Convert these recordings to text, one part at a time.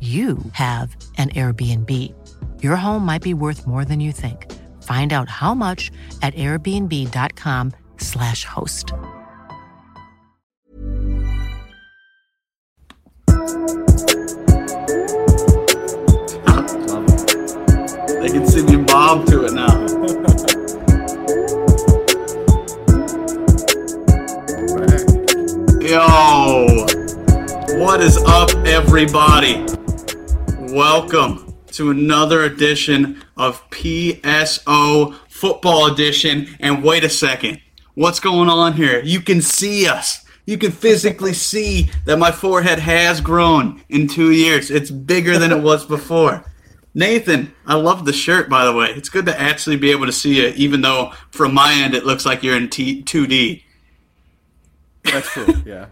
you have an Airbnb. Your home might be worth more than you think. Find out how much at airbnb.com/slash host. They can sing you Bob to it now. Yo, what is up, everybody? Welcome to another edition of PSO Football Edition. And wait a second, what's going on here? You can see us. You can physically see that my forehead has grown in two years. It's bigger than it was before. Nathan, I love the shirt, by the way. It's good to actually be able to see it, even though from my end it looks like you're in T- 2D. That's true. Yeah.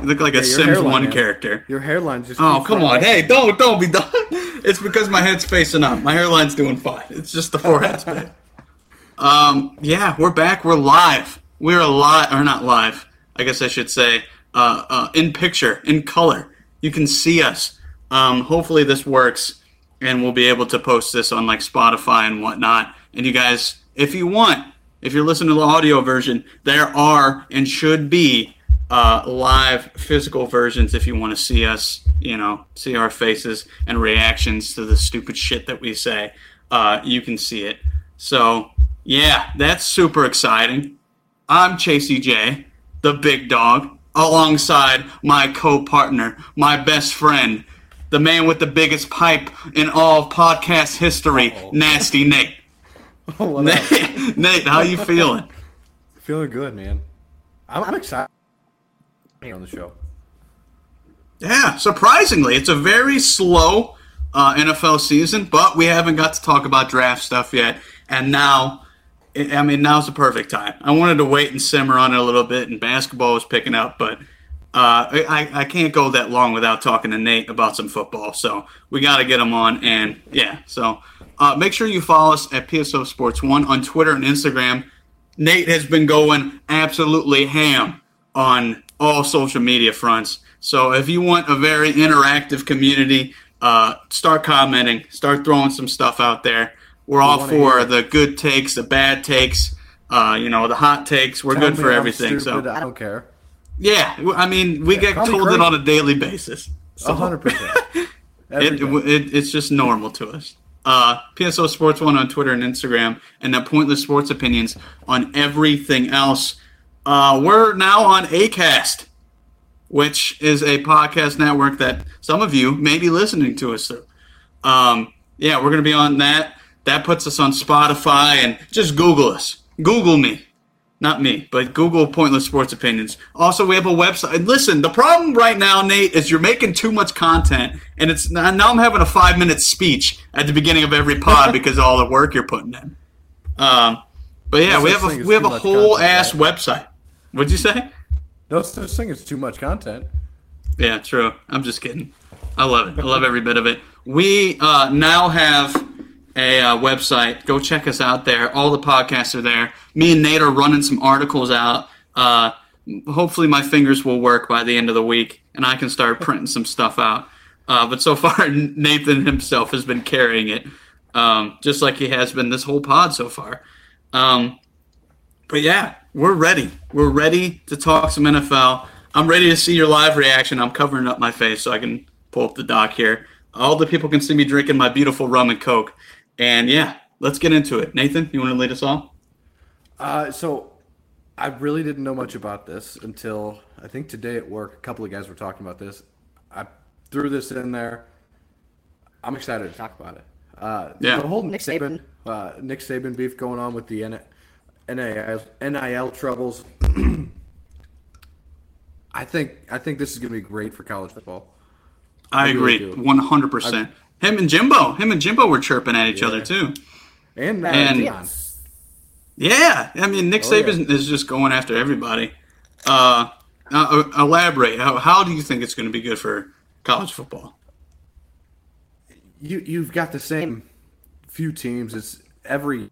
You look like a your Sims hairline, 1 man. character. Your hairline just. Oh, come on. Hey, don't don't be done. It's because my head's facing up. My hairline's doing fine. It's just the forehead's big. Um, yeah, we're back. We're live. We're live, or not live. I guess I should say, uh, uh, in picture, in color. You can see us. Um, hopefully this works, and we'll be able to post this on like Spotify and whatnot. And you guys, if you want, if you're listening to the audio version, there are and should be uh, live physical versions if you want to see us, you know, see our faces and reactions to the stupid shit that we say. Uh, you can see it. So, yeah, that's super exciting. I'm Chasey J, the big dog, alongside my co partner, my best friend, the man with the biggest pipe in all of podcast history, Nasty Nate. What up? Nate, Nate, how you feeling? Feeling good, man. I'm, I'm excited. Here on the show. Yeah, surprisingly, it's a very slow uh, NFL season, but we haven't got to talk about draft stuff yet. And now, I mean, now's the perfect time. I wanted to wait and simmer on it a little bit, and basketball was picking up, but uh, I, I can't go that long without talking to Nate about some football. So we got to get him on. And yeah, so uh, make sure you follow us at PSO Sports One on Twitter and Instagram. Nate has been going absolutely ham on all social media fronts. So if you want a very interactive community, uh, start commenting, start throwing some stuff out there. We're all wanna for the good takes, the bad takes, uh, you know, the hot takes. We're Tell good for I'm everything. stupid, So I don't care. yeah, I mean, we get call me told it on a daily basis. So hundred percent. it, it, it's just normal to us. Uh, PSO Sports One on Twitter and Instagram, and then Pointless Sports Opinions on everything else. Uh, we're now on Acast, which is a podcast network that some of you may be listening to us through. Um, yeah, we're going to be on that. That puts us on Spotify, and just Google us. Google me. Not me, but Google Pointless Sports Opinions. Also, we have a website. And listen, the problem right now, Nate, is you're making too much content, and it's now I'm having a five minute speech at the beginning of every pod because of all the work you're putting in. Um, but yeah, we have a we have a whole content, ass right? website. What'd you say? No such thing as too much content. Yeah, true. I'm just kidding. I love it. I love every bit of it. we uh, now have a uh, website. Go check us out there. All the podcasts are there. Me and Nate are running some articles out. Uh, hopefully, my fingers will work by the end of the week, and I can start printing some stuff out. Uh, but so far, Nathan himself has been carrying it, um, just like he has been this whole pod so far. Um, but yeah, we're ready. We're ready to talk some NFL. I'm ready to see your live reaction. I'm covering up my face so I can pull up the doc here. All the people can see me drinking my beautiful rum and coke. And yeah, let's get into it. Nathan, you want to lead us off? Uh, so I really didn't know much about this until I think today at work. A couple of guys were talking about this. I threw this in there. I'm excited to talk about it. Uh, Yeah. The whole Nick Nick Saban, uh, Nick Saban beef going on with the N- NIL, NIL troubles. I think I think this is going to be great for college football. I really agree, 100%. Him and Jimbo, him and Jimbo were chirping at each other too. And Matt And- Dion. Yeah, I mean Nick Oh, yeah. Saban is just going after everybody. Uh, uh, elaborate. How, how do you think it's going to be good for college football? you you've got the same few teams. It's every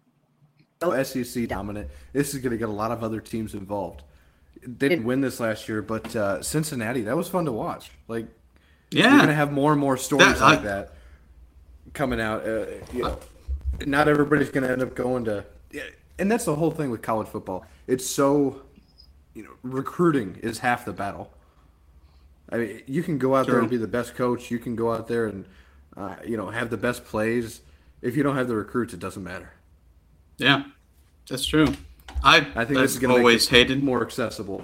SEC dominant. This is going to get a lot of other teams involved. They didn't win this last year, but uh, Cincinnati that was fun to watch. Like you're going to have more and more stories That- like I- that coming out. Uh, you know, not everybody's going to end up going to. And that's the whole thing with college football. It's so, you know, recruiting is half the battle. I mean, you can go out there and be the best coach. You can go out there and, uh, you know, have the best plays. If you don't have the recruits, it doesn't matter. Yeah, that's true. I I think this is to always make it hated more accessible.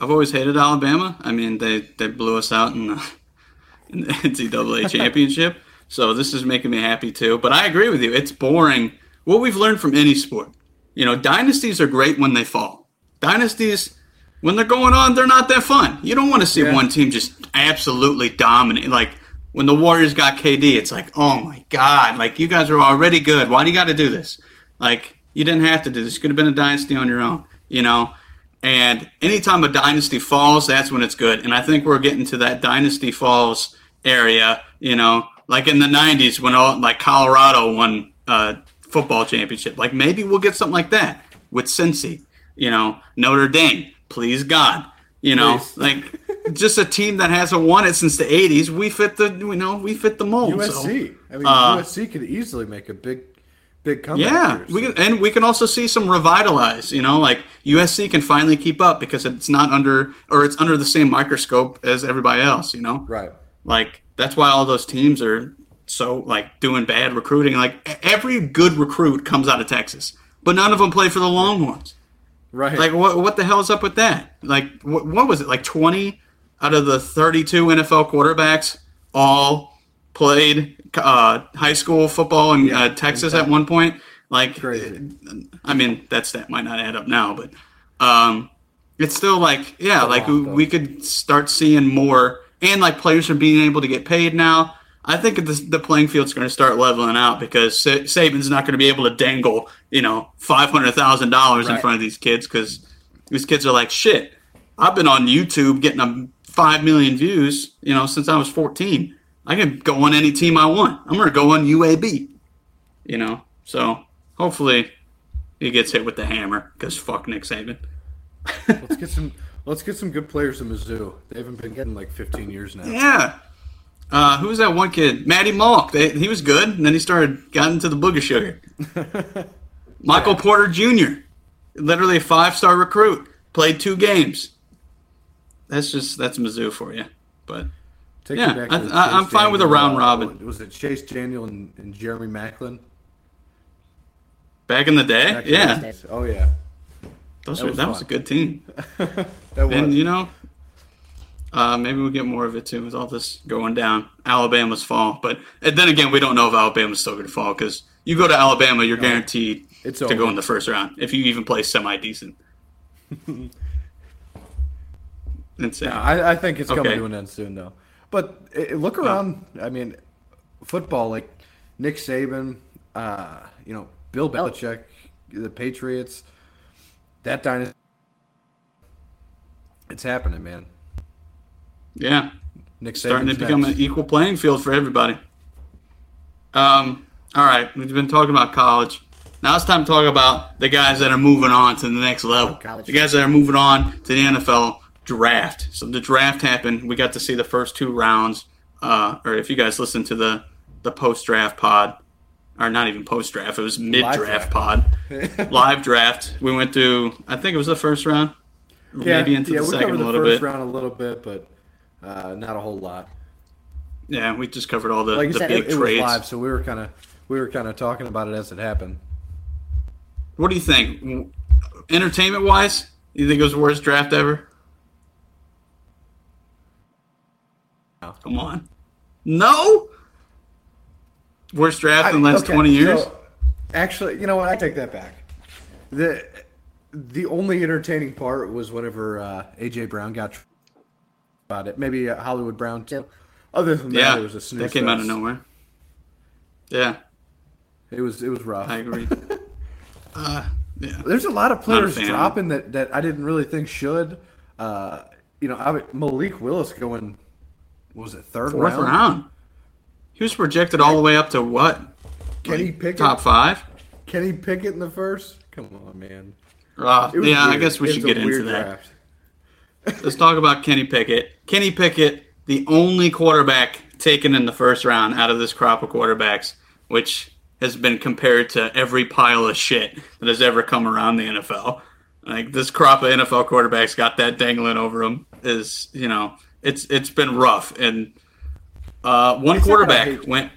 I've always hated Alabama. I mean, they, they blew us out in the, in the NCAA championship. So this is making me happy too. But I agree with you. It's boring. What we've learned from any sport, you know, dynasties are great when they fall. Dynasties, when they're going on, they're not that fun. You don't want to see Yeah. one team just absolutely dominate. Like when the Warriors got KD, it's like, oh my god, like you guys are already good. Why do you got to do this? Like you didn't have to do this. You could have been a dynasty on your own. You know. And anytime a dynasty falls, that's when it's good. And I think we're getting to that dynasty falls area, you know, like in the 90s when all, like Colorado won uh, football championship. Like maybe we'll get something like that with Cincy, you know, Notre Dame, please God, you know, Please. like just a team that hasn't won it since the 80s. We fit the, you know, we fit the mold. so- USC. I mean, uh, USC could easily make a big, big comeback. yeah, here, we can, and we can also see some revitalize. You know, like USC can finally keep up because it's not under or it's under the same microscope as everybody else. You know, right. like that's why all those teams are so like doing bad recruiting. Like every good recruit comes out of Texas, but none of them play for the Longhorns. Right. Like what? What the hell is up with that? Like what? What was it? Like twenty out of the thirty-two NFL quarterbacks all played uh, high school football in uh, Texas at one point. Like Crazy. I mean, that stat might not add up now, but um, it's still like, yeah, like we, we could start seeing more, and like players are being able to get paid now. I think the, the playing field's going to start leveling out because Sa- Saban's not going to be able to dangle, you know, five hundred thousand dollars in front of these kids because these kids are like, shit. I've been on YouTube getting a five million views, you know, since I was fourteen. I can go on any team I want. I'm going to go on UAB, you know. So hopefully he gets hit with the hammer because fuck Nick Saban. let's get some. Let's get some good players in Mizzou. They haven't been getting like 15 years now. Yeah. Uh, who was that one kid? Matty Malk. They, he was good, and then he started got into the booger sugar. Michael Porter Jr. Literally a five star recruit. Played two games. That's just that's Mizzou for you. But Take Yeah, me back I, to I, I'm Chase fine with a round uh, robin. Was it Chase Daniel and, and Jeremy Maclin? back in the day, Back yeah, days. Oh yeah. those that were, was that was a good team. That was. And you know, uh, maybe we'll get more of it too with all this going down. Alabama's fall, but and then again, we don't know if Alabama's still going to fall because you go to Alabama, you're guaranteed It's to over. go in the first round if you even play semi decent. Insane. Yeah, I, I think it's coming to an end soon, though. But eh, look around. I mean, football like Nick Saban, uh, you know, Bill Belichick, the Patriots, that dynasty. It's happening, man. yeah, Nick starting to Saban's become next. an equal playing field for everybody. Um, all right, we've been talking about college. Now it's time to talk about the guys that are moving on to the next level. college. The guys that are moving on to the NFL draft. So the draft happened. We got to see the first two rounds. Uh, or if you guys listen to the the post draft pod, or not even post draft, it was mid draft pod, live draft. We went through. I think it was the first round, maybe into yeah, the second a the little first bit. round a little bit, but uh, not a whole lot. Yeah, we just covered all the, Like the said, big it, it was trades. live, so we were kind of we were kind of talking about it as it happened. What do you think? Entertainment wise, you think it was the worst draft ever? No. Come on. No? Worst draft in the last okay, 20 years? so, actually, you know what? I take that back. the The only entertaining part was whenever uh, AJ Brown got tr- about it. Maybe uh, Hollywood Brown too. Other than that, it was a snooze that came out of nowhere. Yeah, It was it was rough. I agree. uh, yeah. There's a lot of players dropping that, that I didn't really think should. Uh, you know, I, Malik Willis going, what was it third Fourth round? round. He was projected all the way up to what? Kenny Like, Pickett. Top five? Kenny Pickett in the first. Come on, man. Uh, It was yeah, I guess we It should get into weird that. Let's talk about Kenny Pickett. Kenny Pickett, the only quarterback taken in the first round out of this crop of quarterbacks, which has been compared to every pile of shit that has ever come around the NFL. Like this crop of NFL quarterbacks got that dangling over them is, you know, it's it's been rough. And uh, one It's not that I quarterback hate- went.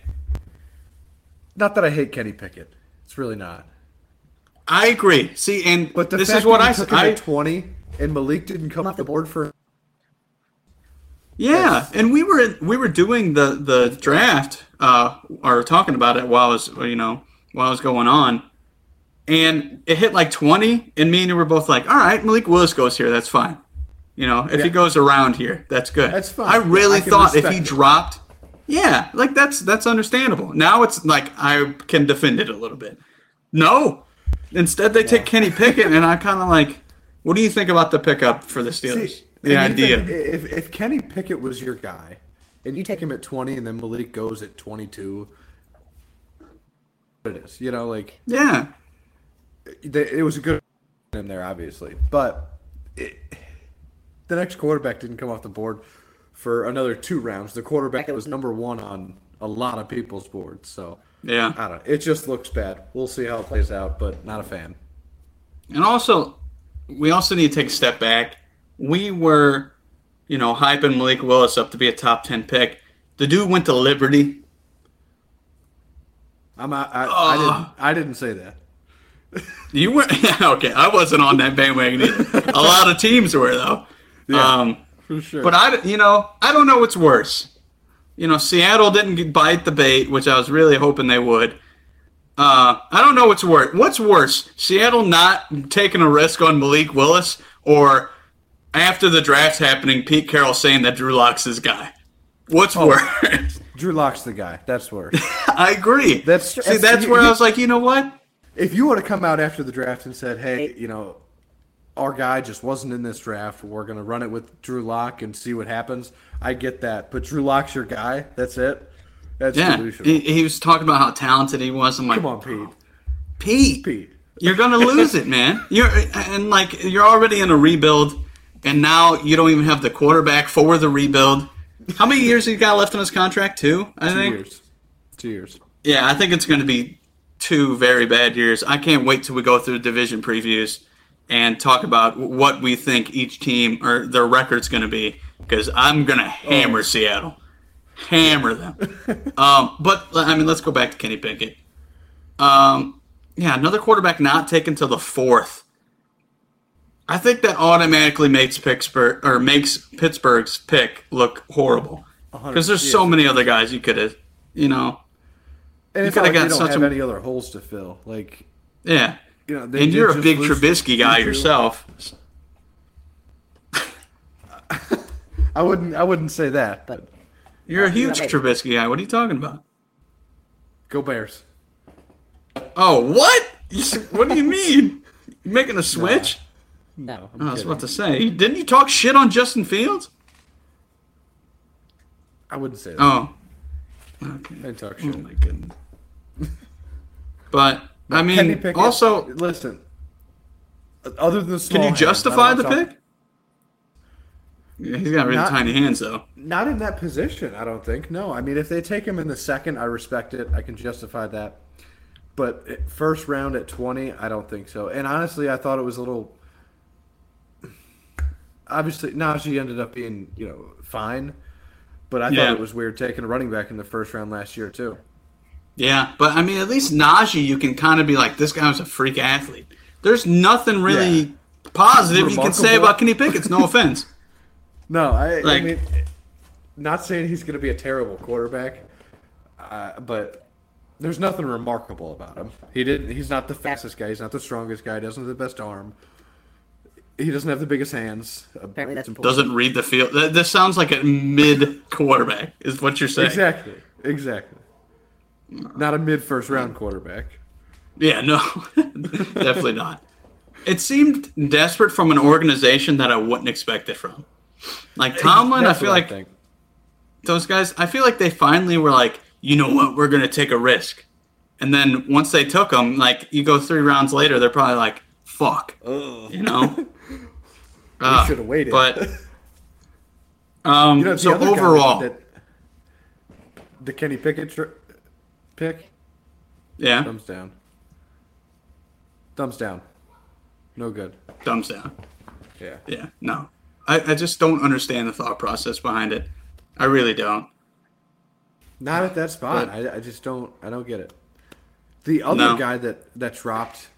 Not that I hate Kenny Pickett. It's really not. I agree. See, and But this is what I he took him I at 20 and Malik didn't come off the board for Yeah, and we were we were doing the the draft, uh, or talking about it while I was you know while I was going on, and it hit like twenty, and me and you were both like, all right, Malik Willis goes here, that's fine. You know, if he goes around here, that's good. That's fine. I really I thought if he it. dropped, yeah, like that's that's understandable. Now it's like I can defend it a little bit. No, instead they take Kenny Pickett, and I kind of like, what do you think about the pickup for the Steelers? See, the idea. even If, if Kenny Pickett was your guy, and you take him at 20 and then Malik goes at 22, it is. You know, like, yeah. they, it was a good in there, obviously. But it, the next quarterback didn't come off the board for another two rounds. The quarterback was number one on a lot of people's boards. So, Yeah. I don't know. It just looks bad. We'll see how it plays out, but not a fan. And also, we also need to take a step back. We were, you know, hyping Malik Willis up to be a top 10 pick. The dude went to Liberty. I'm I, I, I didn't I didn't say that. You were, okay, I wasn't on that bandwagon either. a lot of teams were, though. Um, For sure. but I, you know, I don't know what's worse. You know, Seattle didn't bite the bait, which I was really hoping they would. Uh, I don't know what's worse. What's worse, Seattle not taking a risk on Malik Willis, or after the draft's happening, Pete Carroll saying that Drew Lock's his guy? What's worse? Drew Lock's the guy. That's worse. I agree. That's- see. that's- That's where I was like, you know what? if you would have come out after the draft and said, "Hey, you know, our guy just wasn't in this draft. We're going to run it with Drew Lock and see what happens," I get that. But Drew Lock's your guy. That's it. That's Yeah, delusional. he, he was talking about how talented he was. I'm like, Come on, Pete. Pete, Pete. you're gonna lose it, man. You're and like you're already in a rebuild, and now you don't even have the quarterback for the rebuild. How many years he got left on his contract? Two, I Two think. years. Two years. Yeah, I think it's going to be two very bad years. I can't wait till we go through division previews and talk about what we think each team or their record's going to be because I'm going to hammer Seattle, hammer them. um, but I mean, let's go back to Kenny Pickett. Um, yeah, another quarterback not taken till the fourth. I think that automatically makes Pittsburgh or makes Pittsburgh's pick look horrible because there's so many other guys you could have, you know. And it's coulda like got such have a- any other holes to fill. Like Yeah. You know, they and you're a big lose Trubisky guy yourself. I wouldn't. I wouldn't say that. But You're a huge Trubisky guy. What are you talking about? go Bears. Oh, what? You What do you mean? You making a switch? No, I was about to say. Didn't you talk shit on Justin Fields? I wouldn't say that. Oh. Okay. I didn't talk Oh shit. my goodness. But I Kenny mean, Pickett, also, listen. Other than the can you hands, justify the wanna pick? Yeah, he's got really Not- tiny hands, though. Not in that position, I don't think. No, I mean, if they take him in the second, I respect it. I can justify that. But first round at 20, I don't think so. And honestly, I thought it was a little. Obviously, Najee ended up being, you know, fine. But I Yeah. thought it was weird taking a running back in the first round last year, too. Yeah, but I mean, at least Najee, you can kind of be like, this guy was a freak athlete. There's nothing really positive you can say about Kenny Pickett. No offense. No, I, Like- I mean, not saying he's going to be a terrible quarterback, uh, but there's nothing remarkable about him. He didn't. He's not the fastest guy. He's not the strongest guy. He doesn't have the best arm. He doesn't have the biggest hands. Apparently, that's important. Doesn't read the field. This sounds like a mid quarterback, is what you're saying. exactly, exactly. Not a mid first round quarterback. Yeah, no, definitely not. It seemed desperate from an organization that I wouldn't expect it from. Like Tomlin, I feel like think. those guys. I feel like they finally were like, you know what, we're gonna take a risk. And then once they took them, like you go three rounds later, they're probably like, fuck, you know. Uh, should have waited. But um, You know, so overall, that, the Kenny Pickett tr- pick, yeah, thumbs down. Thumbs down. No good. thumbs down. Yeah. Yeah, no. I, I just don't understand the thought process behind it. I really don't. Not at that spot. But- I, I just don't. I don't get it. The other No. guy that that dropped,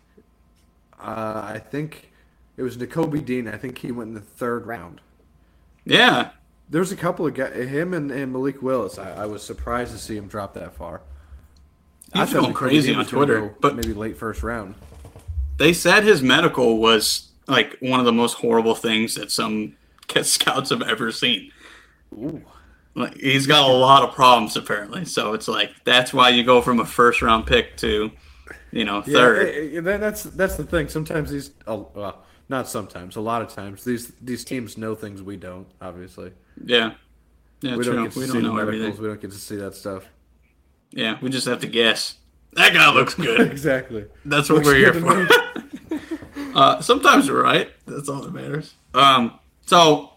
uh, I think it was Nakobe Dean. I think he went in the third round. Yeah, There's a couple of guys, him and, and Malik Willis. I, I was surprised to see him drop that far. He was thought going crazy on Twitter, but- maybe late first round. they said his medical was like one of the most horrible things that some scouts have ever seen. Like he's got a lot of problems apparently, so it's like that's why you go from a first round pick to, you know, third. Yeah, eh, that- that's that's the thing. Sometimes these, oh, well, not sometimes. A lot of times these these teams know things we don't. Obviously, Yeah, yeah, we true. don't get to we see don't know medicals. everything. We don't get to see that stuff. Yeah, we just have to guess. That guy looks good. exactly. That's what Looks we're here for. Uh, sometimes we're right. That's all that matters. Um, so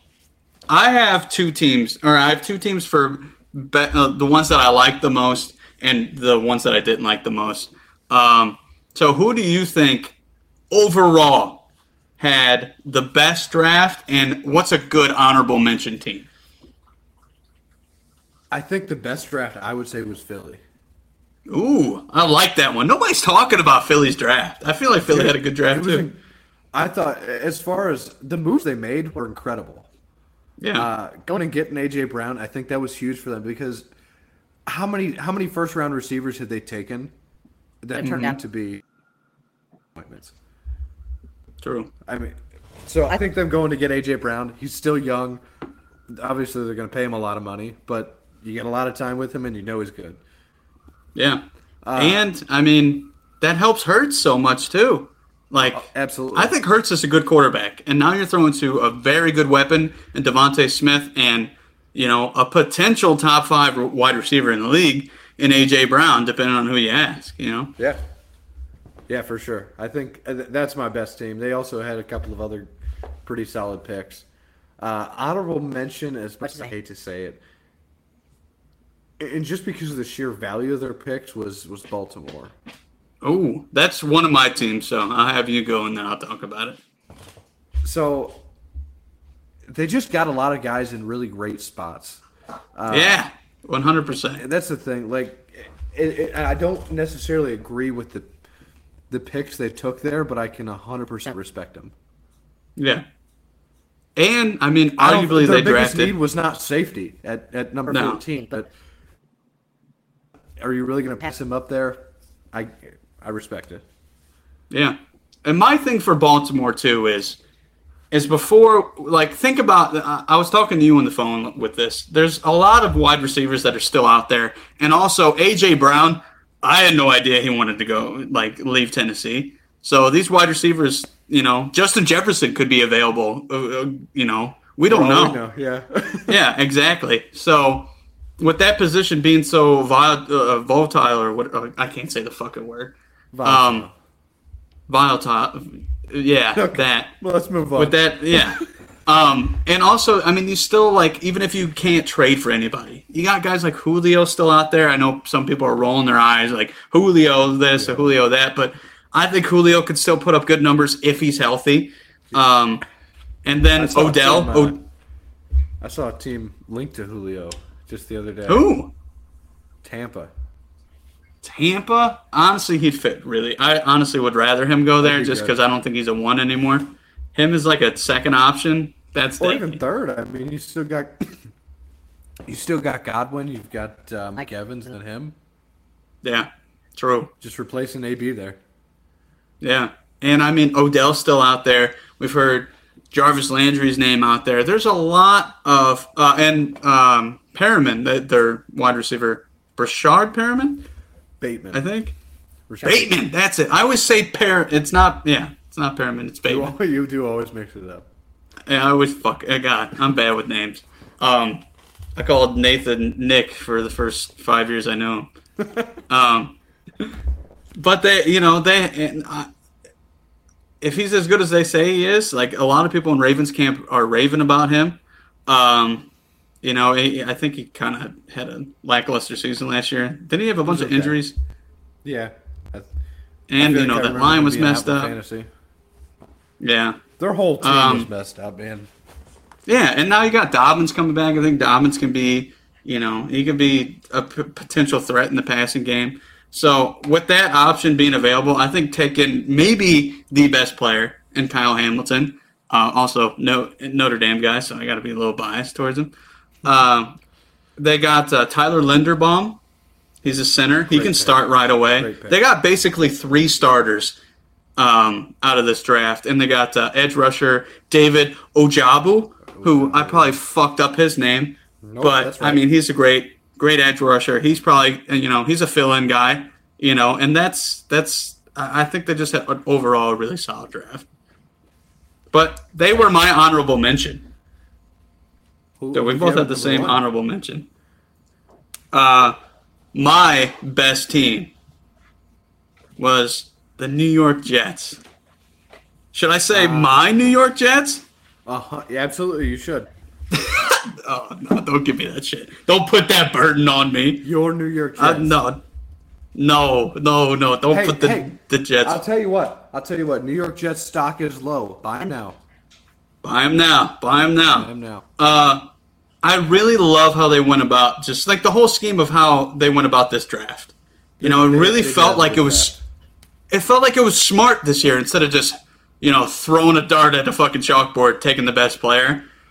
I have two teams, or I have two teams for be- uh, the ones that I like the most and the ones that I didn't like the most. Um, so who do you think overall had the best draft, and what's a good honorable mention team? I think the best draft I would say was Philly. Ooh, I like that one. Nobody's talking about Philly's draft. I feel like Philly had a good draft too. in- I thought, as far as the moves they made were incredible. Yeah, Uh, going and getting AJ Brown, I think that was huge for them because how many how many first round receivers had they taken that turned out to be appointments? true. I mean, so I think them going to get AJ Brown. He's still young. Obviously, they're going to pay him a lot of money, but you get a lot of time with him, and you know he's good. Yeah. and I mean, that helps Hurts so much too. Like Absolutely. I think Hurts is a good quarterback. And now you're throwing to a very good weapon in DeVonta Smith and, you know, a potential top five wide receiver in the league in AJ Brown, depending on who you ask, you know? Yeah. Yeah, for sure. I think uh, that's my best team. They also had a couple of other pretty solid picks. Uh, honorable mention, as much as I hate to say it, and just because of the sheer value of their picks, was was Baltimore. Oh, that's one of my teams, so I'll have you go and then I'll talk about it. So they just got a lot of guys in really great spots. Uh, yeah, 100%. That's the thing. Like, it, it, I don't necessarily agree with the the picks they took there, but I can 100% respect them. Yeah. And, I mean, I arguably their they biggest drafted. need was not safety at, at number No. 14, but are you really going to pass him up there? I I respect it. Yeah. And my thing for Baltimore too is is before like think about I- I was talking to you on the phone with this. There's a lot of wide receivers that are still out there and also AJ Brown, I had no idea he wanted to go like leave Tennessee. So these wide receivers, you know, Justin Jefferson could be available, uh, uh, you know. We don't know. we know, Yeah. Yeah, exactly. So with that position being so vol- uh, volatile or what uh, I can't say the fucking word. Um, volatile. Yeah, that. Well, let's move on. With that, yeah. um, and also, I mean, you still like even if you can't trade for anybody, you got guys like Julio still out there. I know some people are rolling their eyes like Julio this or Julio that, but I think Julio could still put up good numbers if he's healthy. Um, and then saw Odell. some, uh, O- I saw a team linked to Julio just the other day. who? Tampa. Tampa, honestly, he'd fit really. I honestly would rather him go there be just because I don't think he's a one anymore. Him is like a second option. That's Or even third. I mean, you still got you still got Godwin. You've got um, Mike Evans and him. yeah, true. Just replacing AB there. Yeah, and I mean Odell's still out there. We've heard Jarvis Landry's name out there. There's a lot of uh, and um, Perriman, that their wide receiver, Breshad Perriman, Bateman. I think. Rashod- Bateman, that's it. I always say Per. It's not. Yeah, it's not Perriman. It's Bateman. al- you do always mix it up. Yeah, I always fuck. God, I'm bad with names. Um, I called Nathan Nick for the first five years I know him. um, but they, you know, they. And I, if he's as good as they say he is, like a lot of people in Ravens camp are raving about him. Um, you know, he, I think he kind of had a lackluster season last year. Didn't he have a bunch of injuries? Yeah. And you know like that line was messed up. Fantasy. Yeah. Their whole team Um, was messed up, man. Yeah, and now you got Dobbins coming back. I think Dobbins can be, you know, he can be a p- potential threat in the passing game. So with that option being available, I think taking maybe the best player in Kyle Hamilton. Uh, also, no, Notre Dame guy, so I got to be a little biased towards him. Uh, they got uh, Tyler Linderbaum. He's a center. he can pick. start right away. They got basically three starters um, out of this draft, and they got uh, edge rusher David Ojabo, who I probably fucked up his name, but that's I mean he's a great great edge rusher. He's probably you know he's a fill-in guy, you know, and that's that's I think they just had an overall really solid draft. But they were my honorable mention. Who- So we both had the same one? honorable mention. Uh, my best team was the New York Jets. Should I say my New York Jets? Uh-huh. Yeah, absolutely, you should. Oh no! Don't give me that shit. Don't put that burden on me. Your New York Jets. Uh, no, no, no, no! Don't Hey, put the hey, the Jets. I'll tell you what. I'll tell you what. New York Jets stock is low. Buy them now. Buy them now. Buy them now. Buy 'em now. Uh, I really love how they went about just like the whole scheme of how they went about this draft. You know, it They- really they felt like it was. draft. It felt like it was smart this year instead of just you know throwing a dart at a fucking chalkboard, taking the best player,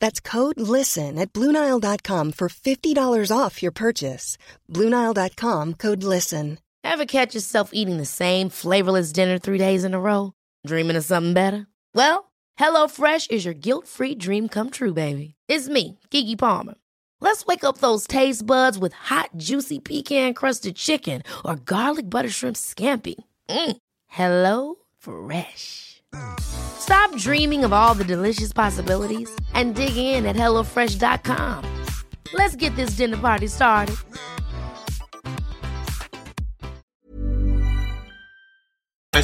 That's code LISTEN at Bluenile.com for $50 off your purchase. Bluenile.com code LISTEN. Ever catch yourself eating the same flavorless dinner three days in a row? Dreaming of something better? Well, HelloFresh is your guilt-free dream come true, baby. It's me, Keke Palmer. Let's wake up those taste buds with hot, juicy pecan-crusted chicken or garlic butter shrimp scampi. Mm. Hello Fresh. Stop dreaming of all the delicious possibilities and dig in at HelloFresh.com. Let's get this dinner party started.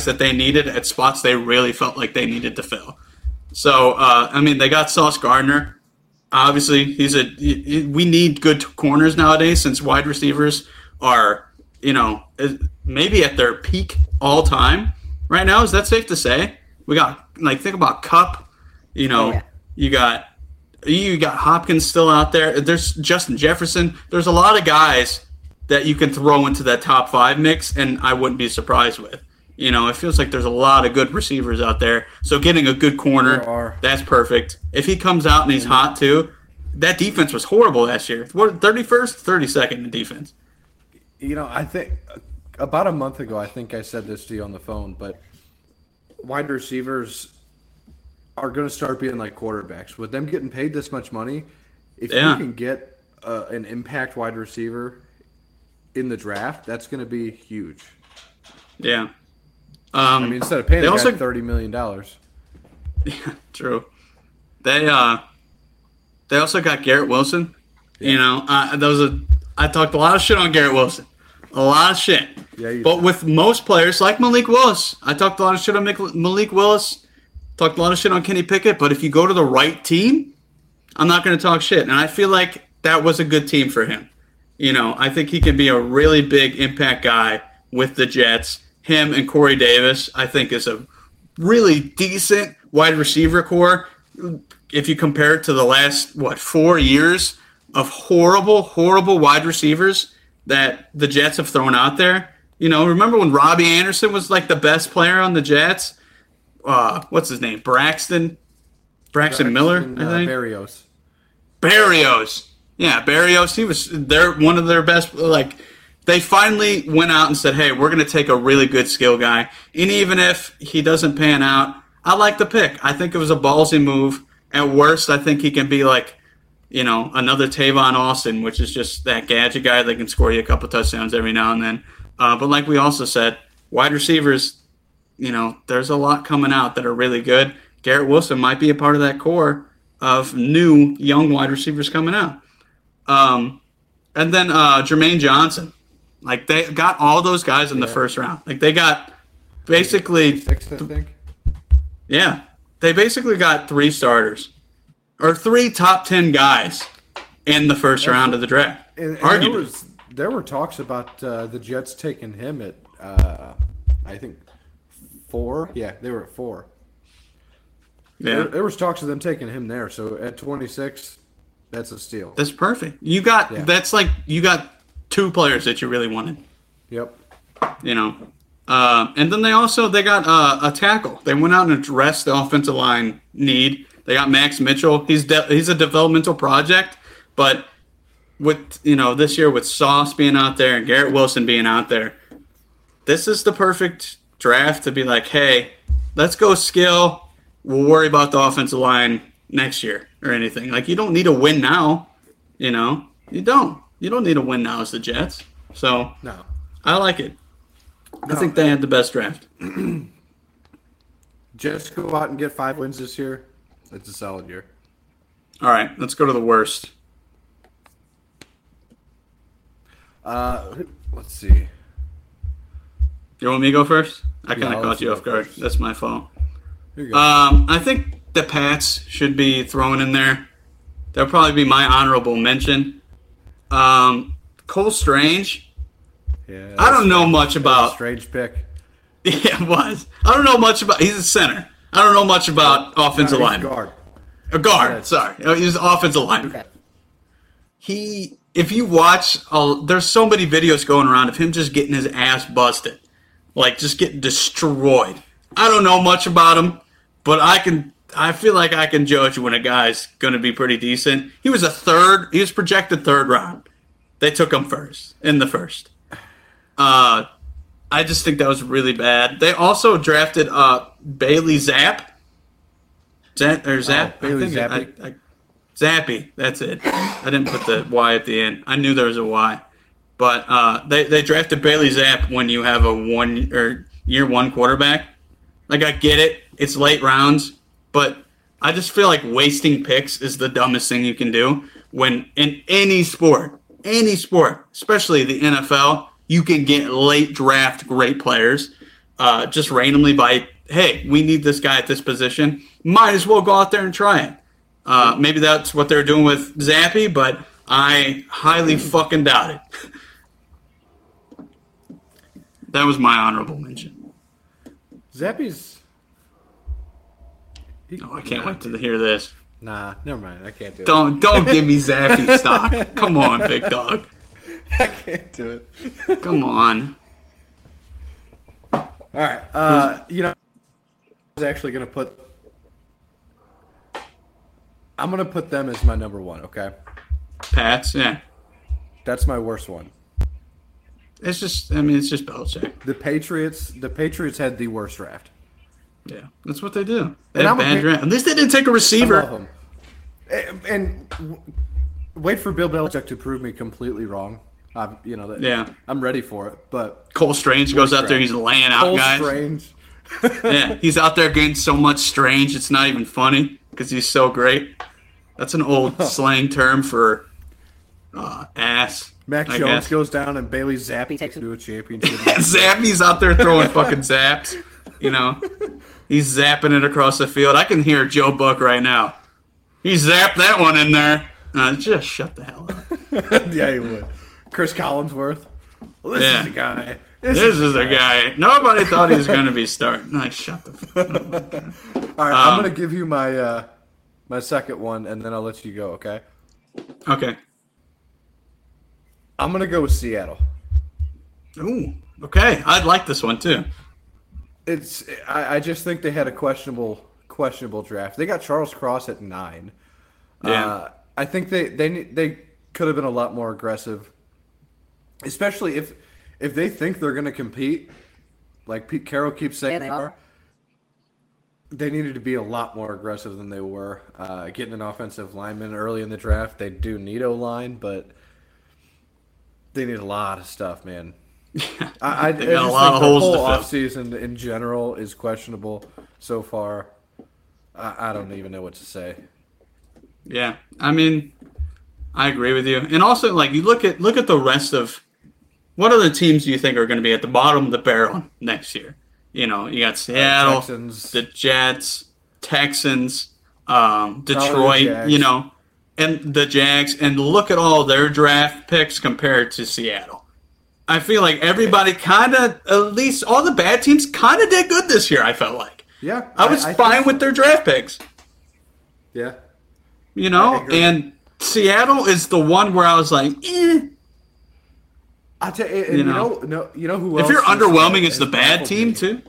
that they needed at spots they really felt like they needed to fill. So, uh, I mean, they got Sauce Gardner. Obviously, he's a. We need good corners nowadays since wide receivers are, you know, maybe at their peak all time right now. Is that safe to say? We got like think about Kupp. You know, oh, you got you got Hopkins still out there. There's Justin Jefferson. There's a lot of guys that you can throw into that top five mix, and I wouldn't be surprised with. You know, it feels like there's a lot of good receivers out there. So getting a good corner, that's perfect. If he comes out and he's hot too, that defense was horrible last year. What thirty first, thirty second in defense. You know, I think about a month ago, I think I said this to you on the phone, but wide receivers are going to start being like quarterbacks. With them getting paid this much money, if Yeah. you can get uh, an impact wide receiver in the draft, that's going to be huge. Yeah. Um, I mean, instead of paying they also thirty million dollars, Yeah, True. They uh, they also got Garrett Wilson. You know, uh, those are I talked a lot of shit on Garrett Wilson, a lot of shit. Yeah, you but did. with most players like Malik Willis, I talked a lot of shit on Malik Willis. Talked a lot of shit on Kenny Pickett. But if you go to the right team, I'm not going to talk shit. And I feel like that was a good team for him. You know, I think he can be a really big impact guy with the Jets. Him and Corey Davis, I think, is a really decent wide receiver core. If you compare it to the last, what, four years of horrible, horrible wide receivers that the Jets have thrown out there. You know, remember when Robbie Anderson was like the best player on the Jets? Uh, what's his name? Braxton? Braxton, Miller, and, I uh, think. Berrios. Berrios. Yeah, Berrios. He was they're one of their best. Like they finally went out and said, "Hey, we're going to take a really good skill guy, and even if he doesn't pan out, I like the pick. I think it was a ballsy move. At worst, I think he can be like, you know, another Tavon Austin, which is just that gadget guy that can score you a couple touchdowns every now and then. Uh, but like we also said, wide receivers, you know, there's a lot coming out that are really good. Garrett Wilson might be a part of that core of new young wide receivers coming out. Um, and then uh, Jermaine Johnson, like they got all those guys in the first round. Like they got basically, Six, I think. yeah, they basically got three starters or three top ten guys in the first round of the draft. And, and there was there were talks about uh, the Jets taking him at uh, I think four. Yeah, they were at four. There, yeah, there was talks of them taking him there. So at 26, that's a steal. that's perfect. You got Yeah. that's like you got two players that you really wanted. Yep. you know. Uh, and then they also they got uh, a tackle. They went out and addressed the offensive line need. They got Max Mitchell. He's de- he's a developmental project, but with you know this year with Sauce being out there and Garrett Wilson being out there, this is the perfect draft to be like, hey, let's go skill. We'll worry about the offensive line next year or anything. Like you don't need a win now, you know. You don't. You don't need a win now as the Jets. So No. I like it. I think they had the best draft. Just go out and get five wins this year. It's a solid year. All right, let's go to the worst. Uh, let's see. You want me to go first? I kind of caught you off guard. first. That's my fault. Here you go. Um, I think the Pats should be thrown in there. That'll probably be my honorable mention. Um, Cole Strange. yeah, I don't know much about. strange pick. Yeah, it was. I don't know much about. He's a center. I don't know much about offensive No, line. guard. A guard. Yes. Sorry, Oh, he's offensive lineman. He, if you watch, uh, there's so many videos going around of him just getting his ass busted, like just getting destroyed. I don't know much about him, but I can. I feel like I can judge when a guy's going to be pretty decent. He was a third. He was projected third round. They took him first in the first. Uh, I just think that was really bad. They also drafted uh Bailey Zapp. Zap or Zap? Oh, Bailey I think Zappi. I, I, Zappy, that's it. I didn't put the Y at the end. I knew there was a Y. But uh, they, they drafted Bailey Zapp when you have a one or year one quarterback. Like I get it, it's late rounds, but I just feel like wasting picks is the dumbest thing you can do when in any sport, any sport, especially the NFL, you can get late draft great players uh, just randomly by hey, we need this guy at this position. Might as well go out there and try it. Uh, maybe that's what they're doing with Zappy, but I highly fucking doubt it. that was my honorable mention. Zappy's. He, Oh, I can't wait to hear this. Nah, never mind. I can't do it. Don't don't give me Zappy stock. Come on, big dog. I can't do it. Come on. All right. Uh, you know, I was actually gonna put. I'm gonna put them as my number one. Okay, Pats, yeah. that's my worst one. It's just, I mean, it's just Belichick. The Patriots, the Patriots had the worst draft. Yeah, that's what they do. They And have bad draft. At least they didn't take a receiver. And, and wait for Bill Belichick to prove me completely wrong. I'm, you know, Yeah. I'm ready for it. But Cole Strange goes out there. He's laying out Cole guys. Strange, Yeah, he's out there getting so much strange. It's not even funny because he's so great. That's an old slang term for uh, ass. Mac I Jones guess. goes down, and Bailey Zappe takes him to a championship. Zappe's out there throwing fucking zaps. You know, he's zapping it across the field. I can hear Joe Buck right now. He zapped that one in there. Uh, just shut the hell up. yeah, he would. Chris Collinsworth. Well, this Yeah. is a guy. This is the guy. Nobody thought he was going to be starting. Like, shut the fuck up. All right, I'm Um, gonna give you my uh, my second one, and then I'll let you go. Okay. Okay. I'm gonna go with Seattle. Ooh. Okay. I'd like this one too. It's I, I just think they had a questionable questionable draft. They got Charles Cross at nine. Yeah. Uh, I think they they they could have been a lot more aggressive, especially if if they think they're going to compete, like Pete Carroll keeps saying they are. They needed to be a lot more aggressive than they were. Uh, getting an offensive lineman early in the draft, they do need O line, but they need a lot of stuff, man. I, I, They I got a just lot of think holes the to whole fill. offseason in general is questionable so far. I, I don't even know what to say. Yeah, I mean, I agree with you. And also, like, you look at look at the rest of what other teams do you think are going to be at the bottom of the barrel next year? You know, you got Seattle, Texans. the Jets, Texans, um, Detroit. You know, and the Jags. And look at all their draft picks compared to Seattle. I feel like everybody kind of, at least all the bad teams, kind of did good this year. I felt like Yeah, I was I fine think- with their draft picks Yeah, you know, and Seattle is the one where I was like, eh. I tell you, You you know. know, no, you know who if you're underwhelming, it's the bad team me? too.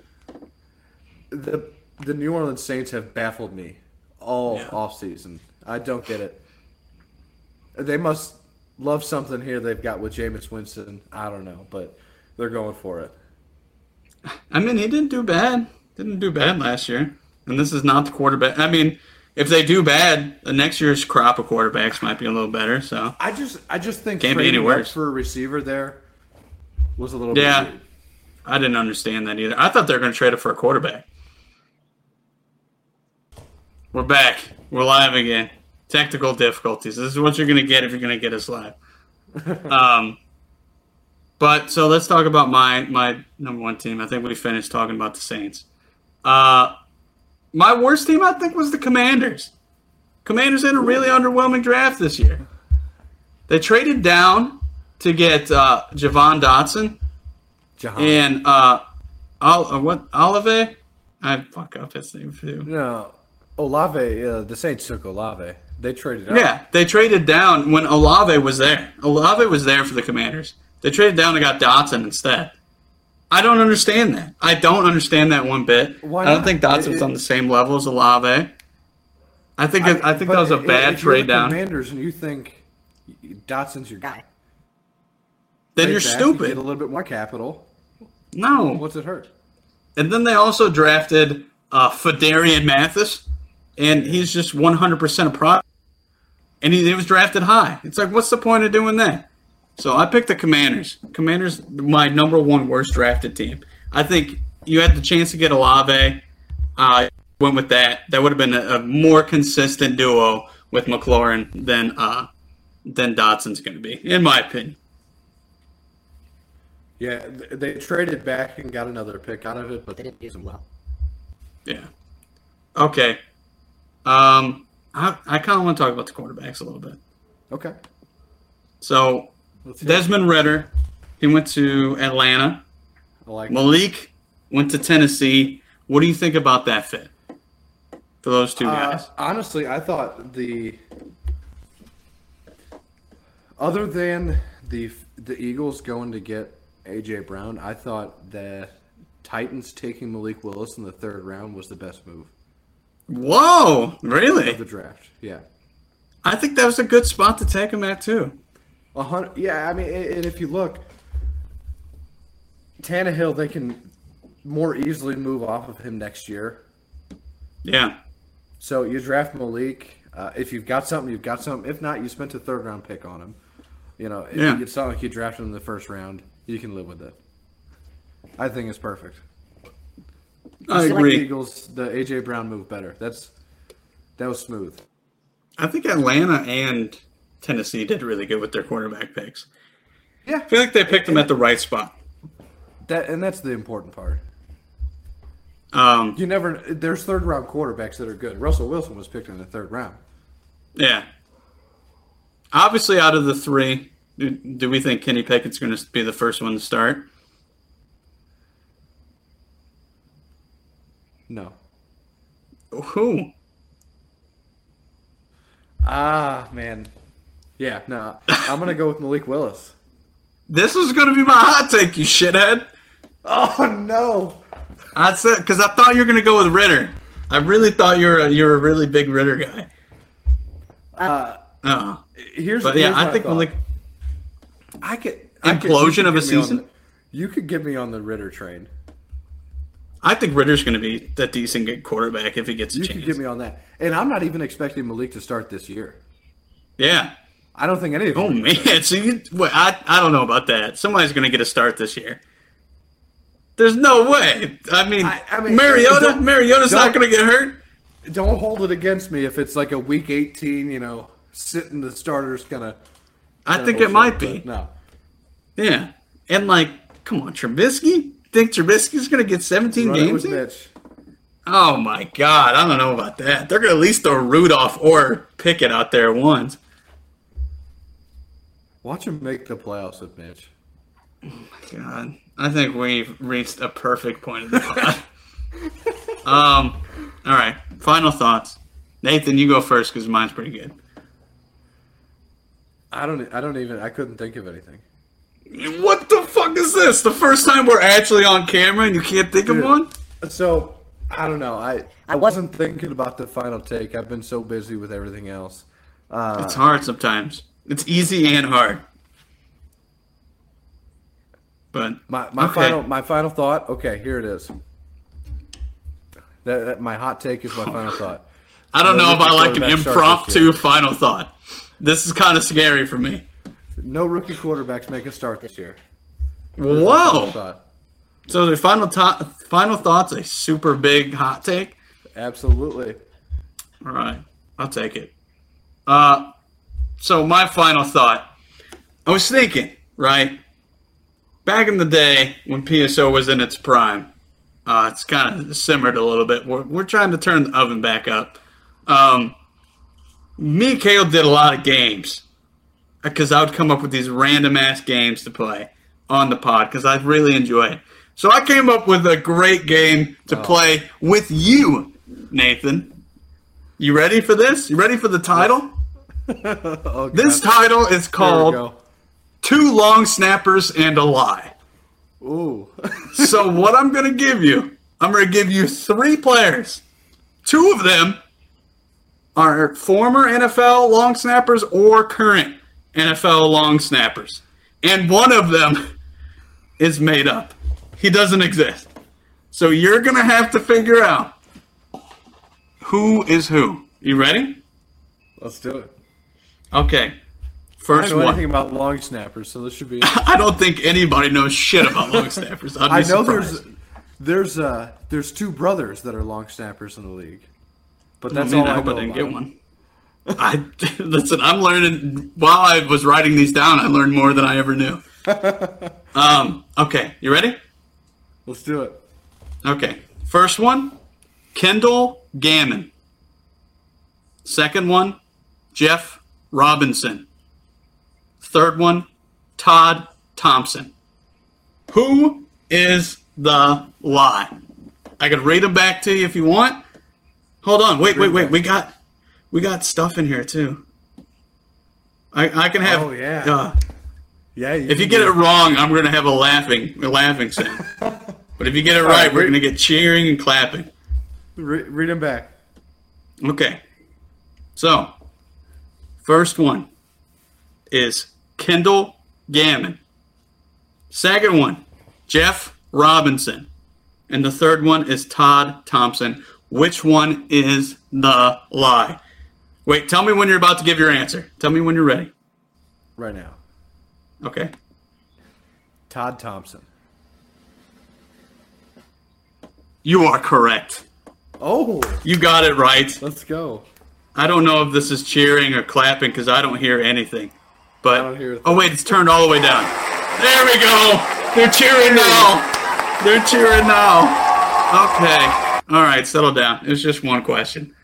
The the New Orleans Saints have baffled me all Yeah. off season. I don't get it. They must love something here they've got with Jameis Winston. I don't know, but they're going for it. I mean, he didn't do bad. Didn't do bad last year, and this is not the quarterback. I mean, if they do bad, the next year's crop of quarterbacks might be a little better. So I just I just think Can't be any worse. for a receiver there was a little Yeah. weird. I didn't understand that either. I thought they were going to trade it for a quarterback. We're back. We're live again. Technical difficulties. This is what you're going to get if you're going to get us live. um, but so let's talk about my my number one team. I think we finished talking about the Saints. Uh, my worst team, I think, was the Commanders. Commanders had a really underwhelming draft this year. They traded down to get uh, Javon Dotson Jahan. and uh, Ol- uh, what Olave? I fuck up his name too. no, Olave. Uh, the Saints took Olave. They traded up. Yeah, they traded down when Olave was there. Olave was there for the Commanders. They traded down and got Dotson instead. I don't understand that. I don't understand that one bit. Why I don't not? think Dotson's It- on the same level as Olave. I think it, I, think that was a bad if trade the down. Commanders, and you think Dotson's your guy. then Trade you're back, you stupid. Get a little bit more capital. No. What's it hurt? And then they also drafted uh, Phidarian Mathis, and he's just 100% a product. And he, he was drafted high. It's like, what's the point of doing that? So I picked the Commanders. Commanders, my number one worst drafted team. I think you had the chance to get Olave. Uh, went with that. That would have been a, a more consistent duo with McLaurin than uh, than Dotson's going to be, in my opinion. Yeah, they traded back and got another pick out of it, but they didn't use them well. Yeah. Okay. Um, I, I kind of want to talk about the quarterbacks a little bit. Okay. So Let's hear it. Desmond Ridder, he went to Atlanta. I like Malik went to Tennessee. What do you think about that fit for those two Uh, guys? honestly, I thought the other than the the Eagles going to get AJ Brown, I thought the Titans taking Malik Willis in the third round was the best move Whoa, of the really? draft. Yeah. I think that was a good spot to take him at too. A hundred, yeah, I mean, and if you look, Tannehill, they can more easily move off of him next year. Yeah. So you draft Malik. Uh, if you've got something, you've got something. If not, you spent a third round pick on him. You know, if Yeah. it's not like you drafted him in the first round. You can live with it. I think it's perfect. I Just like agree. the Eagles, the AJ Brown move better. That's that was smooth. I think Atlanta and Tennessee did really good with their quarterback picks. Yeah, I feel like they picked them at the right spot. that and that's the important part. Um, You never. There's third round quarterbacks that are good. Russell Wilson was picked in the third round. yeah. Obviously, out of the three, do, do we think Kenny Pickett's going to be the first one to start? No. Who? Ah man. Yeah, no. I'm gonna go with Malik Willis. This was going to be my hot take, you shithead. Oh no. That's it, because I thought you were going to go with Ridder. I really thought you were a, you're a really big Ridder guy. Uh, Oh. here's But yeah, here's I think thought. Malik. I could I Implosion you could of a get me on season? the- you could get me on the Ridder train. I think Ridder's going to be a decent good quarterback if he gets a You chance. could get me on that. And I'm not even expecting Malik to start this year. yeah. I don't think any of oh, them. Oh man, so you, wait, I I don't know about that. Somebody's going to get a start this year. There's no way. I mean, I- I mean, Mariota, don't- Mariota's not going to get hurt. Don't hold it against me if it's like a week 18. You know, sitting the starters kind of. I think it might be. No. Yeah, and like, come on, Trubisky. Think Trubisky's going to get 17 Run games? Mitch. Oh my God, I don't know about that. They're going to at least throw Rudolph or Pickett out there once. Watch him make the playoffs with Mitch. Oh my god, I think we've reached a perfect point of the pod. um, all right, final thoughts. Nathan, you go first because mine's pretty good. I don't. I don't even. I couldn't think of anything. What the fuck is this? The first time we're actually on camera and you can't think of one? So I don't know. I I wasn't thinking about the final take. I've been so busy with everything else. Uh, It's hard sometimes. It's easy and hard. But My my okay. final my final thought. Okay, here it is. That, that- my hot take is my final thought. I don't No know if I like an quarterback start this impromptu final thought. This is kind of scary for me. No rookie quarterbacks make a start this year. Whoa! So the final to- final thoughts a super big hot take. Absolutely. All right, I'll take it. Uh, so my final thought. I was thinking, right, back in the day when PSO was in its prime, uh, it's kind of simmered a little bit. We're, we're trying to turn the oven back up. Um, me and Kale did a lot of games because I would come up with these random ass games to play on the pod because I really enjoy it. So I came up with a great game to play with you, Nathan. You ready for this? You ready for the title? Oh, This title is called. Two Long Snappers and a Lie. Ooh. So what I'm going to give you, I'm going to give you three players. Two of them are former NFL long snappers or current NFL long snappers. And one of them is made up. He doesn't exist. So you're going to have to figure out who is who. You ready? Let's do it. Okay. First I don't know one. anything about long snappers, so this should be. I don't think anybody knows shit about long snappers. I know surprised. there's there's uh there's two brothers that are long snappers in the league, but That's I, mean, all I I, hope know I didn't about get one. I listen. I'm learning while I was writing these down. I learned more than I ever knew. um. Okay. You ready? Let's do it. Okay. First one, Kendall Gammon. Second one, Jeff Robinson. Third one, Todd Thompson. Who is the lie? I could read them back to you if you want. Hold on. Wait, wait, wait. We got we got stuff in here too. I I can have. Oh, yeah. Uh, Yeah. if you get it wrong, I'm gonna have a laughing a laughing sound. but if you get it right, right, we're read- gonna get cheering and clapping. Re- read them back. Okay. So, first one is Kendall Gammon. Second one, Jeff Robinson. And the third one is Todd Thompson. Which one is the lie? Wait, tell me when you're about to give your answer. Tell me when you're ready. Right now. Okay. Todd Thompson. You are correct. Oh, You got it right. let's go. I don't know if this is cheering or clapping because I don't hear anything. But hear oh wait, it's turned all the way down. There we go. They're cheering now. They're cheering now. Okay. All right, settle down. It's just one question.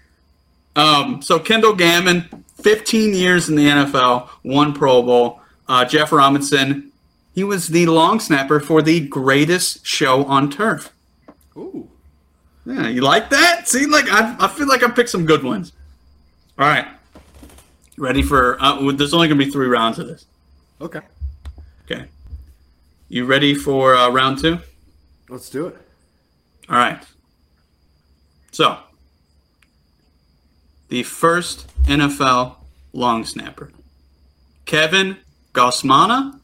Um, so Kendall Gammon, 15 years in the NFL, one Pro Bowl. Uh, Jeff Robinson, he was the long snapper for the greatest show on turf. Ooh. Yeah, you like that? See, like I, I feel like I picked some good ones. All right, ready for? Uh, there's only gonna be three rounds of this. Okay. Okay, you ready for uh, round two? Let's do it. All right. So, the first NFL long snapper, Kevin Gosmana,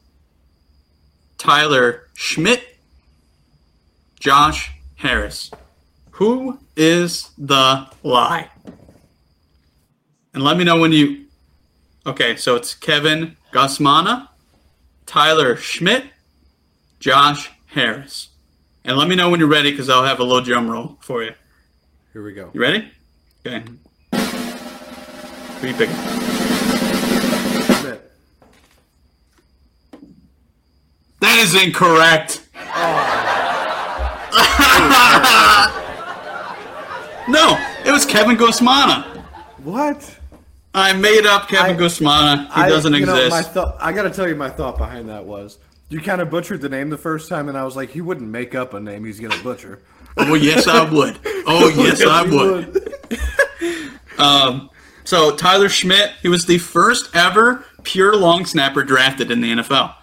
Tyler Schmidt, Josh Harris. Who is the lie? And let me know when you. Okay, so it's Kevin Gosmana, Tyler Schmidt, Josh Harris. And let me know when you're ready because I'll have a little drum roll for you. Here we go. You ready? Okay. Who you picking? Schmidt. That is incorrect. no, it was Kevin Gosmana. What? I made up Kevin I- Gosmana. He I- doesn't you know, exist. my thought, I got to tell you, my thought behind that was you kind of butchered the name the first time, and I was like, he wouldn't make up a name he's going to butcher. Oh yes, I would. Oh, oh yes, I would. Um, so Tyler Schmidt, he was the first ever pure long snapper drafted in the NFL.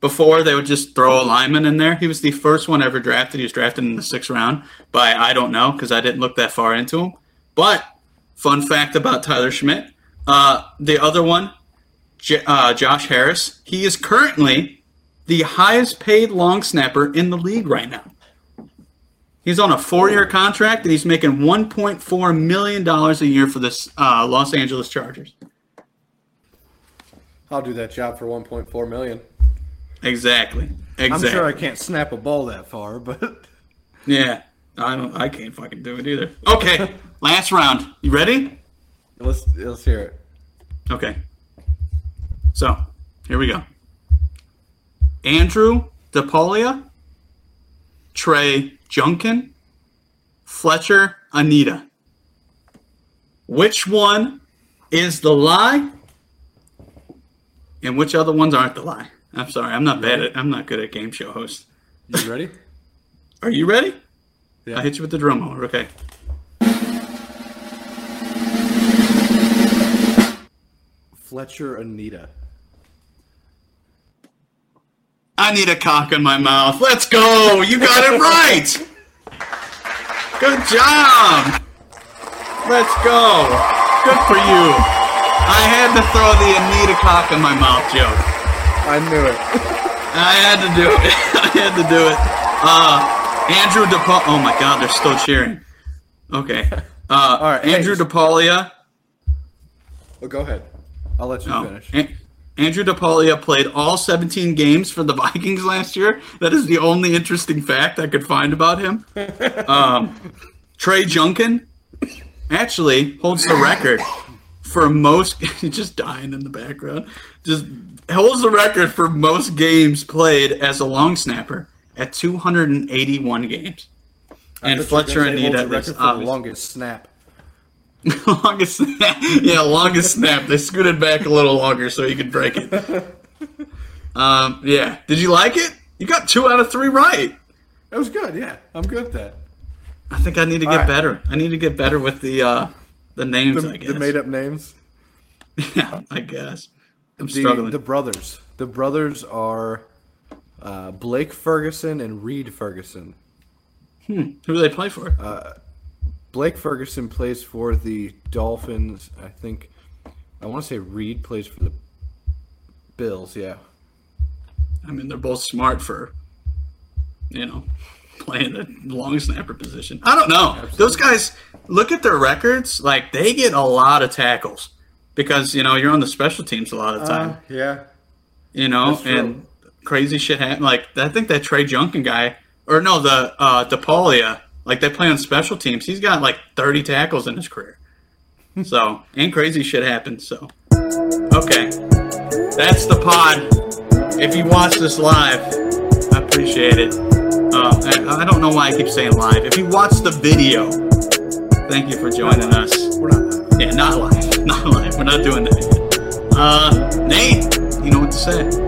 Before they would just throw a lineman in there, he was the first one ever drafted. He was drafted in the sixth round by I don't know because I didn't look that far into him. But fun fact about Tyler Schmidt, uh, the other one, J- uh, Josh Harris, he is currently the highest paid long snapper in the league right now. He's on a four-year contract and he's making 1.4 million dollars a year for the uh, Los Angeles Chargers. I'll do that job for 1.4 million. Exactly. Exactly. I'm sure I can't snap a ball that far, but Yeah. I don't. I can't fucking do it either. Okay. last round. You ready? let's let's hear it. Okay. So here we go. Andrew DePaola, Trey Junkin, Fletcher Anita. Which one is the lie? And which other ones aren't the lie? I'm sorry, I'm not bad at I'm not good at game show host. You ready? Are you ready? Yeah. I hit you with the drum roll. Okay. Fletcher Anita. I need a cock in my mouth. Let's go. You got it right. Good job. Let's go. Good for you. I had to throw the Anita cock in my mouth joke. I knew it. I had to do it. I had to do it. Uh, Andrew DePaul. Oh my God, they're still cheering. Okay. Uh, All right, hey. Andrew DePaola. Well, go ahead. I'll let you Oh, finish. An- Andrew DePaola played all 17 games for the Vikings last year. That is the only interesting fact I could find about him. Um, Trey Junkin actually holds the record for most. Just dying in the background. Just holds the record for most games played as a long snapper at 281 games. And Fletcher Anita the is record for the longest snap. longest snap. Yeah, longest snap. They scooted back a little longer so you could break it. Um, yeah. Did you like it? You got two out of three right. That was good. Yeah, I'm good at that. I think I need to get right. better. I need to get better with the uh, the names. The, I guess. the made up names. yeah, I guess. I'm The, struggling. the brothers. The brothers are uh, Blake Ferguson and Reed Ferguson. Hmm. Who do they play for? Uh, Blake Ferguson plays for the Dolphins. I think I want to say Reed plays for the Bills. Yeah. I mean, they're both smart for you know, playing the long snapper position. I don't know. Absolutely. Those guys look at their records, like they get a lot of tackles because, you know, you're on the special teams a lot of the time. Uh, yeah. You know, and crazy shit happen. Like I think that Trey Junkin guy, or no, the uh, DePaola, like they play on special teams. He's got like 30 tackles in his career. so and crazy shit happens. So okay, that's the pod. If you watch this live, I appreciate it. Uh, I, I don't know why I keep saying live. If you watch the video, thank you for joining us. We're not. Yeah, not live. Not live. We're not doing that yet. Uh, Nate, you know what to say.